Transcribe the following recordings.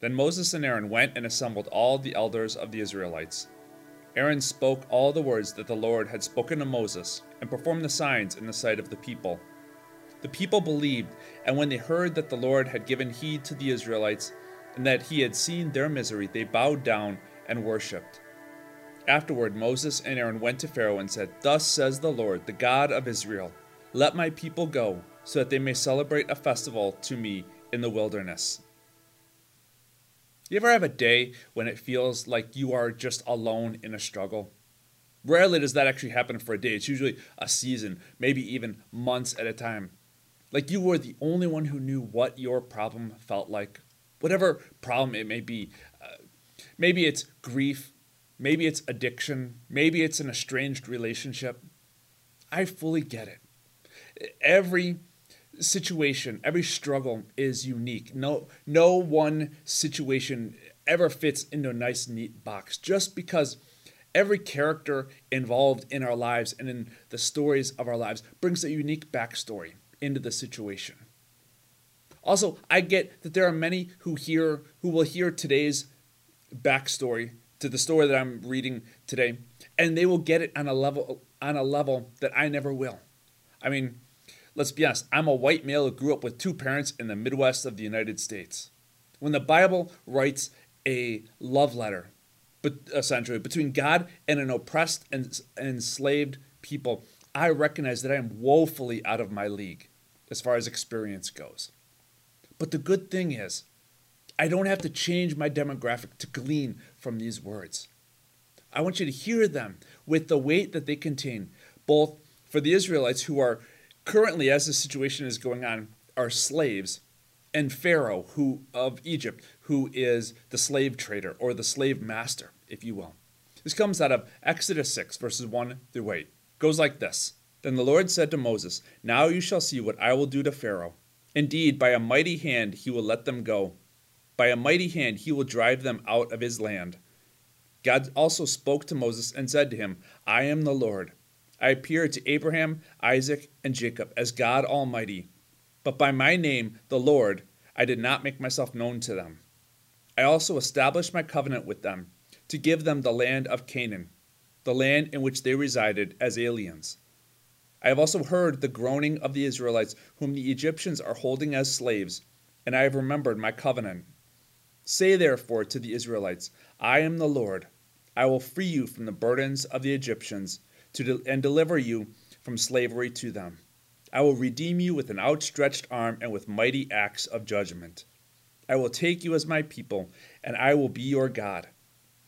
Then Moses and Aaron went and assembled all the elders of the Israelites. Aaron spoke all the words that the Lord had spoken to Moses, and performed the signs in the sight of the people. The people believed, and when they heard that the Lord had given heed to the Israelites, and that he had seen their misery, they bowed down and worshipped. Afterward, Moses and Aaron went to Pharaoh and said, Thus says the Lord, the God of Israel, Let my people go, so that they may celebrate a festival to me in the wilderness. You ever have a day when it feels like you are just alone in a struggle? Rarely does that actually happen for a day. It's usually a season, maybe even months at a time. Like you were the only one who knew what your problem felt like, whatever problem it may be. Uh, maybe it's grief, maybe it's addiction, maybe it's an estranged relationship. I fully get it. Every situation, every struggle is unique. No, no one situation ever fits into a nice, neat box. Just because every character involved in our lives and in the stories of our lives brings a unique backstory into the situation. Also, I get that there are many who hear who will hear today's backstory to the story that I'm reading today, and they will get it on a level on a level that I never will. I mean, Let's be honest, I'm a white male who grew up with two parents in the Midwest of the United States. When the Bible writes a love letter, but uh, essentially between God and an oppressed and enslaved people, I recognize that I am woefully out of my league as far as experience goes. But the good thing is, I don't have to change my demographic to glean from these words. I want you to hear them with the weight that they contain, both for the Israelites who are currently, as the situation is going on, are slaves, and Pharaoh, who of Egypt, who is the slave trader or the slave master, if you will. This comes out of Exodus 6, verses 1 through 8. Goes like this Then the Lord said to Moses, Now you shall see what I will do to Pharaoh. Indeed, by a mighty hand he will let them go. By a mighty hand he will drive them out of his land. God also spoke to Moses and said to him, I am the Lord I appeared to Abraham, Isaac, and Jacob as God Almighty, but by my name, the Lord, I did not make myself known to them. I also established my covenant with them to give them the land of Canaan, the land in which they resided as aliens. I have also heard the groaning of the Israelites, whom the Egyptians are holding as slaves, and I have remembered my covenant. Say therefore to the Israelites, I am the Lord. I will free you from the burdens of the Egyptians to de- and deliver you from slavery to them. I will redeem you with an outstretched arm and with mighty acts of judgment. I will take you as my people, and I will be your God.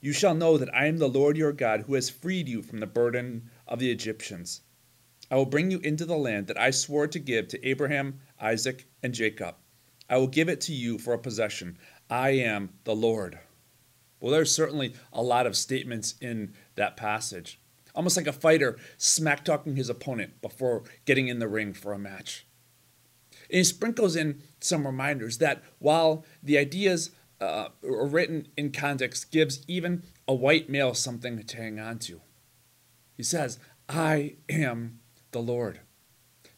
You shall know that I am the Lord your God, who has freed you from the burden of the Egyptians. I will bring you into the land that I swore to give to Abraham, Isaac, and Jacob. I will give it to you for a possession. I am the Lord. Well, there's certainly a lot of statements in that passage almost like a fighter smack talking his opponent before getting in the ring for a match. And he sprinkles in some reminders that while the ideas uh, are written in context gives even a white male something to hang on to. He says, I am the Lord.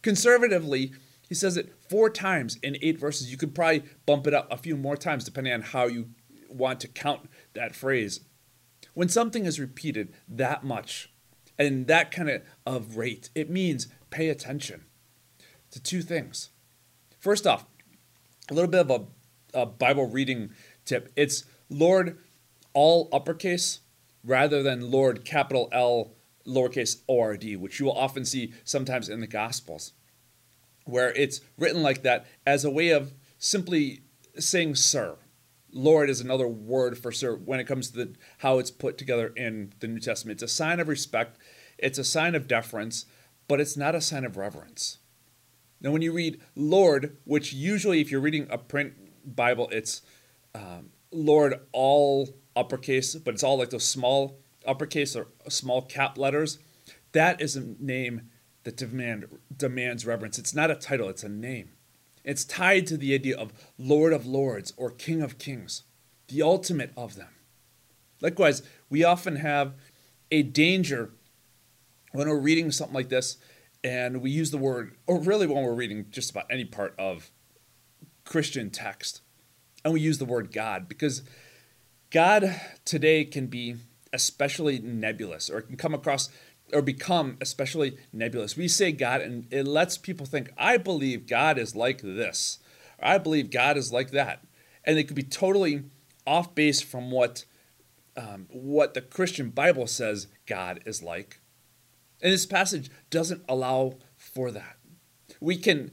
Conservatively, he says it four times in eight verses. You could probably bump it up a few more times depending on how you want to count that phrase. When something is repeated that much, and that kind of, of rate, it means pay attention to two things. First off, a little bit of a, a Bible reading tip. It's Lord all uppercase rather than Lord capital L lowercase ord, which you will often see sometimes in the Gospels, where it's written like that as a way of simply saying sir. Lord is another word for sir when it comes to the, how it's put together in the New Testament. It's a sign of respect, it's a sign of deference, but it's not a sign of reverence. Now, when you read Lord, which usually, if you're reading a print Bible, it's um, Lord all uppercase, but it's all like those small uppercase or small cap letters. That is a name that demand, demands reverence. It's not a title, it's a name. It's tied to the idea of Lord of Lords or King of Kings, the ultimate of them. Likewise, we often have a danger when we're reading something like this and we use the word, or really when we're reading just about any part of Christian text, and we use the word God because God today can be especially nebulous or can come across or become especially nebulous. We say God and it lets people think, I believe God is like this, or I believe God is like that. And it could be totally off base from what um, what the Christian Bible says God is like. And this passage doesn't allow for that. We can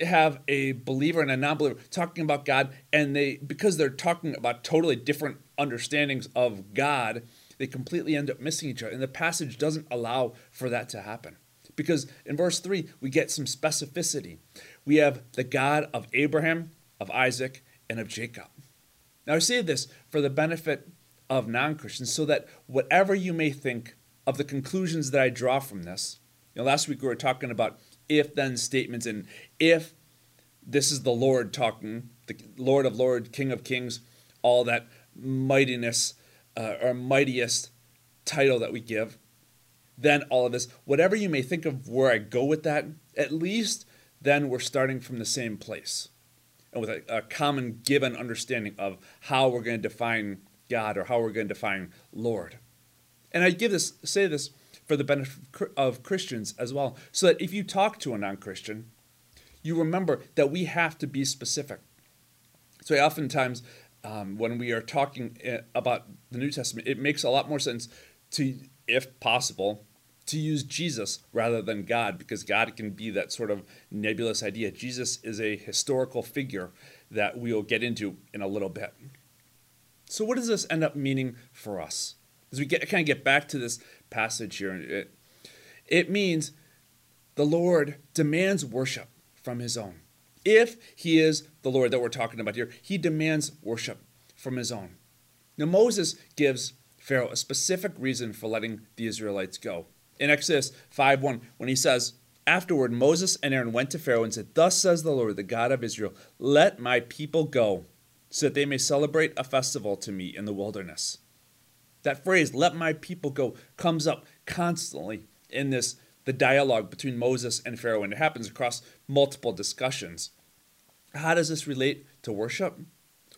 have a believer and a non-believer talking about God and they because they're talking about totally different understandings of God, they completely end up missing each other. And the passage doesn't allow for that to happen. Because in verse 3, we get some specificity. We have the God of Abraham, of Isaac, and of Jacob. Now I say this for the benefit of non-Christians so that whatever you may think of the conclusions that I draw from this, you know, last week we were talking about if then statements and if this is the Lord talking, the Lord of Lords, King of Kings, all that mightiness uh, or mightiest title that we give, then all of this, whatever you may think of where I go with that, at least then we're starting from the same place and with a, a common given understanding of how we're going to define God or how we're going to define Lord. And I give this, say this for the benefit of Christians as well, so that if you talk to a non Christian, you remember that we have to be specific. So, oftentimes, um, when we are talking eh, about the New Testament, it makes a lot more sense to, if possible, to use Jesus rather than God, because God can be that sort of nebulous idea. Jesus is a historical figure that we'll get into in a little bit. So, what does this end up meaning for us? As we get kind of get back to this passage here. It, it means the Lord demands worship from his own. If he is the Lord that we're talking about here, he demands worship from his own. Now, Moses gives Pharaoh a specific reason for letting the Israelites go. In Exodus 5 1, when he says, Afterward, Moses and Aaron went to Pharaoh and said, Thus says the Lord, the God of Israel, let my people go, so that they may celebrate a festival to me in the wilderness. That phrase, let my people go, comes up constantly in this the dialogue between Moses and Pharaoh, and it happens across multiple discussions. How does this relate to worship?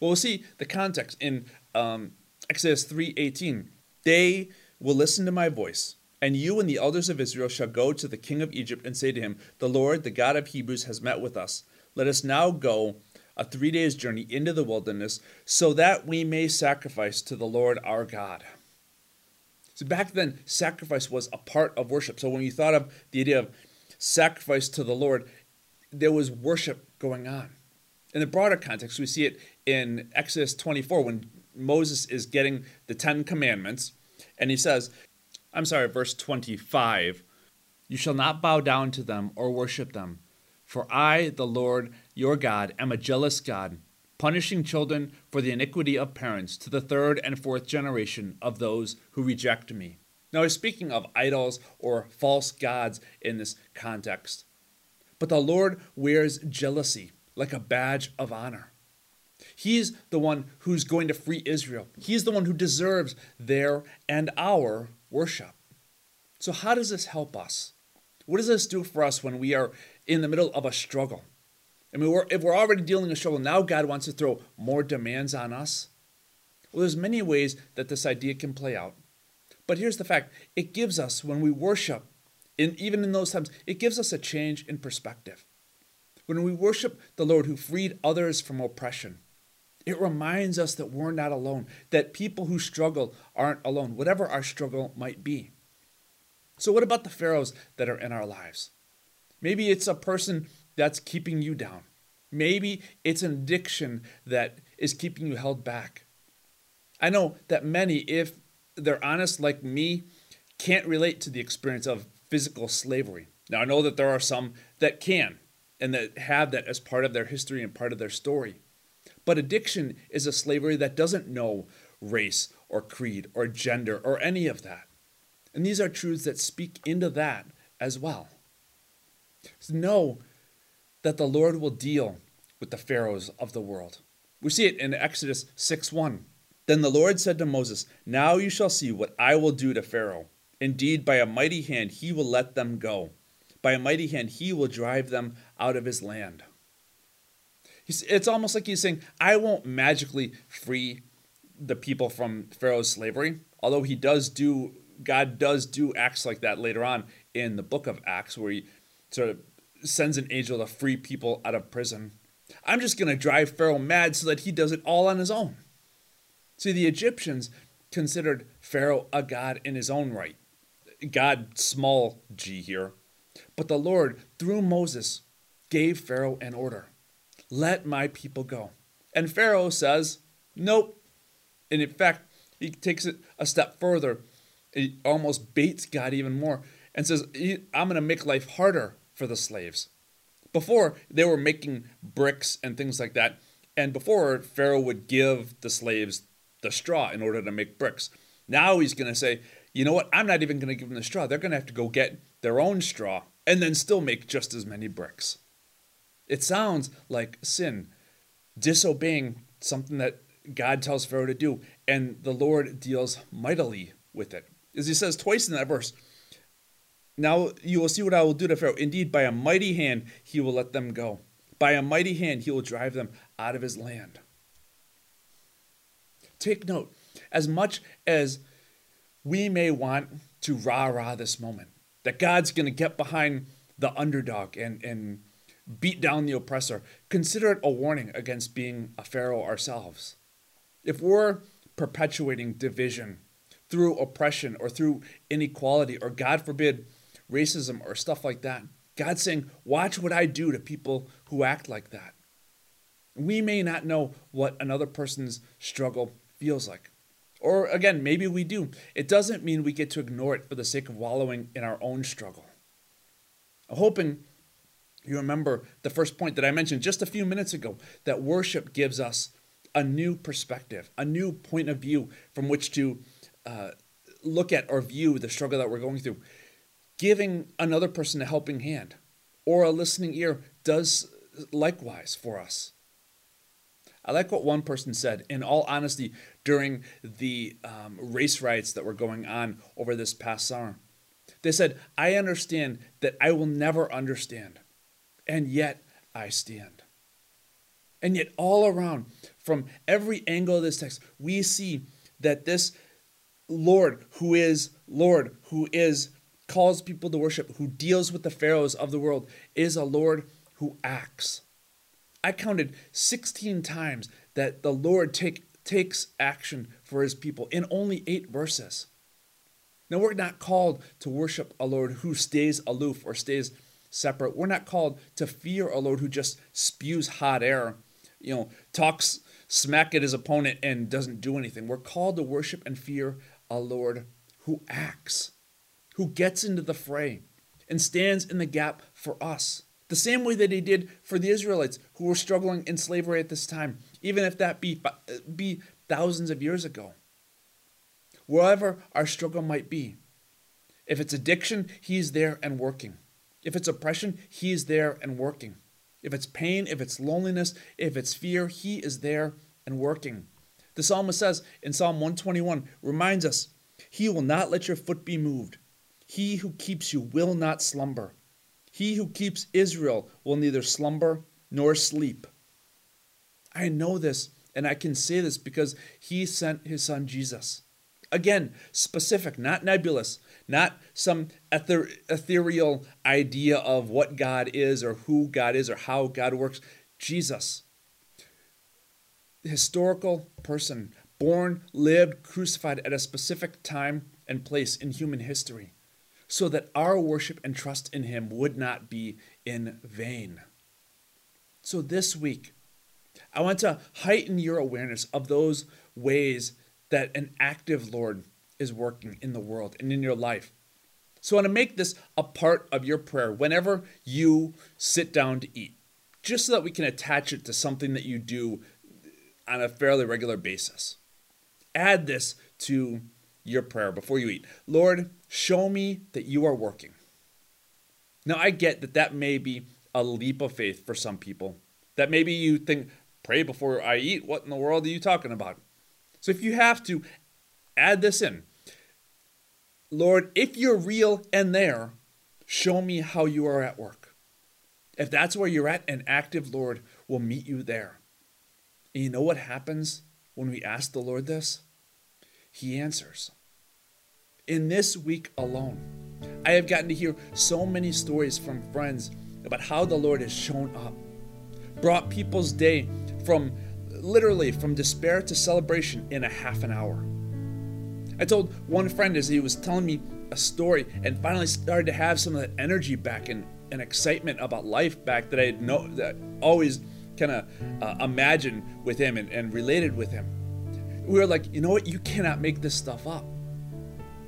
Well, we'll see the context in um, Exodus 3:18. They will listen to my voice, and you and the elders of Israel shall go to the king of Egypt and say to him, The Lord, the God of Hebrews, has met with us. Let us now go a three days journey into the wilderness, so that we may sacrifice to the Lord our God. So back then, sacrifice was a part of worship. So when you thought of the idea of sacrifice to the Lord, there was worship going on. In the broader context, we see it in Exodus 24 when Moses is getting the Ten Commandments, and he says, I'm sorry, verse 25, You shall not bow down to them or worship them, for I, the Lord your God, am a jealous God, punishing children for the iniquity of parents to the third and fourth generation of those who reject me. Now, he's speaking of idols or false gods in this context. But the Lord wears jealousy like a badge of honor. He's the one who's going to free Israel. He's the one who deserves their and our worship. So, how does this help us? What does this do for us when we are in the middle of a struggle? I mean, we're, if we're already dealing with a struggle, now God wants to throw more demands on us. Well, there's many ways that this idea can play out. But here's the fact it gives us, when we worship, in, even in those times, it gives us a change in perspective. When we worship the Lord who freed others from oppression, it reminds us that we're not alone, that people who struggle aren't alone, whatever our struggle might be. So, what about the Pharaohs that are in our lives? Maybe it's a person that's keeping you down. Maybe it's an addiction that is keeping you held back. I know that many, if they're honest like me, can't relate to the experience of physical slavery. Now, I know that there are some that can and that have that as part of their history and part of their story. But addiction is a slavery that doesn't know race or creed or gender or any of that. And these are truths that speak into that as well. Know that the Lord will deal with the pharaohs of the world. We see it in Exodus 6 1. Then the Lord said to Moses, Now you shall see what I will do to Pharaoh. Indeed, by a mighty hand he will let them go. By a mighty hand he will drive them out of his land. it's almost like he's saying, I won't magically free the people from Pharaoh's slavery, although he does do, God does do acts like that later on in the book of Acts, where he sort of sends an angel to free people out of prison. I'm just going to drive Pharaoh mad so that he does it all on his own. See, the Egyptians considered Pharaoh a god in his own right. God, small g here. But the Lord, through Moses, gave Pharaoh an order let my people go. And Pharaoh says, Nope. And in fact, he takes it a step further. He almost baits God even more and says, I'm going to make life harder for the slaves. Before, they were making bricks and things like that. And before, Pharaoh would give the slaves the straw in order to make bricks. Now he's going to say, you know what? I'm not even going to give them the straw. They're going to have to go get their own straw and then still make just as many bricks. It sounds like sin, disobeying something that God tells Pharaoh to do, and the Lord deals mightily with it. As he says twice in that verse, now you will see what I will do to Pharaoh. Indeed, by a mighty hand he will let them go. By a mighty hand he will drive them out of his land. Take note, as much as we may want to rah rah this moment, that God's going to get behind the underdog and, and beat down the oppressor, consider it a warning against being a Pharaoh ourselves. If we're perpetuating division through oppression or through inequality or, God forbid, racism or stuff like that, God's saying, Watch what I do to people who act like that. We may not know what another person's struggle feels like. Or again, maybe we do. It doesn't mean we get to ignore it for the sake of wallowing in our own struggle. I'm hoping you remember the first point that I mentioned just a few minutes ago that worship gives us a new perspective, a new point of view from which to uh, look at or view the struggle that we're going through. Giving another person a helping hand or a listening ear does likewise for us. I like what one person said, in all honesty, during the um, race riots that were going on over this past summer. They said, I understand that I will never understand and yet I stand. And yet, all around, from every angle of this text, we see that this Lord, who is Lord, who is calls people to worship, who deals with the pharaohs of the world, is a Lord who acts. I counted 16 times that the Lord take, takes action for his people in only eight verses. Now, we're not called to worship a Lord who stays aloof or stays separate. We're not called to fear a Lord who just spews hot air, you know, talks smack at his opponent and doesn't do anything. We're called to worship and fear a Lord who acts, who gets into the fray and stands in the gap for us. The same way that he did for the Israelites who were struggling in slavery at this time, even if that be, be thousands of years ago. Wherever our struggle might be, if it's addiction, he's there and working. If it's oppression, He is there and working. If it's pain, if it's loneliness, if it's fear, He is there and working. The psalmist says in Psalm 121, reminds us, He will not let your foot be moved. He who keeps you will not slumber. He who keeps Israel will neither slumber nor sleep. I know this, and I can say this because He sent His Son Jesus. Again, specific, not nebulous, not some ether- ethereal idea of what God is or who God is or how God works. Jesus, historical person, born, lived, crucified at a specific time and place in human history, so that our worship and trust in him would not be in vain. So this week, I want to heighten your awareness of those ways that an active Lord is working in the world and in your life. So I want to make this a part of your prayer whenever you sit down to eat, just so that we can attach it to something that you do on a fairly regular basis. Add this to your prayer before you eat. Lord, show me that you are working. Now, I get that that may be a leap of faith for some people. That maybe you think, pray before I eat. What in the world are you talking about? So if you have to, add this in. Lord, if you're real and there, show me how you are at work. If that's where you're at, an active Lord will meet you there. And you know what happens when we ask the Lord this? He answers. In this week alone, I have gotten to hear so many stories from friends about how the Lord has shown up, brought people's day from literally from despair to celebration in a half an hour. I told one friend as he was telling me a story and finally started to have some of that energy back and, and excitement about life back that I had no, that always kind of uh, imagined with him and, and related with him. We were like, you know what? You cannot make this stuff up.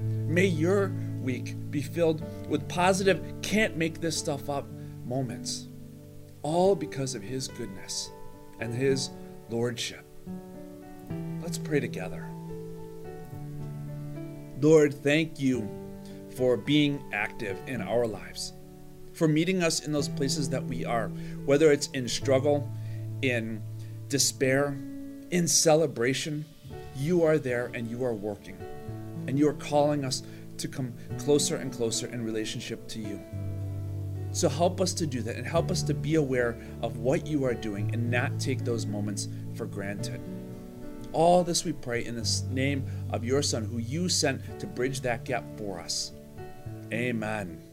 May your week be filled with positive, can't make this stuff up moments. All because of His goodness and His Lordship. Let's pray together. Lord, thank you for being active in our lives, for meeting us in those places that we are, whether it's in struggle, in despair, in celebration. You are there and you are working, and you are calling us to come closer and closer in relationship to you. So help us to do that and help us to be aware of what you are doing and not take those moments for granted. All this we pray in the name of your Son, who you sent to bridge that gap for us. Amen.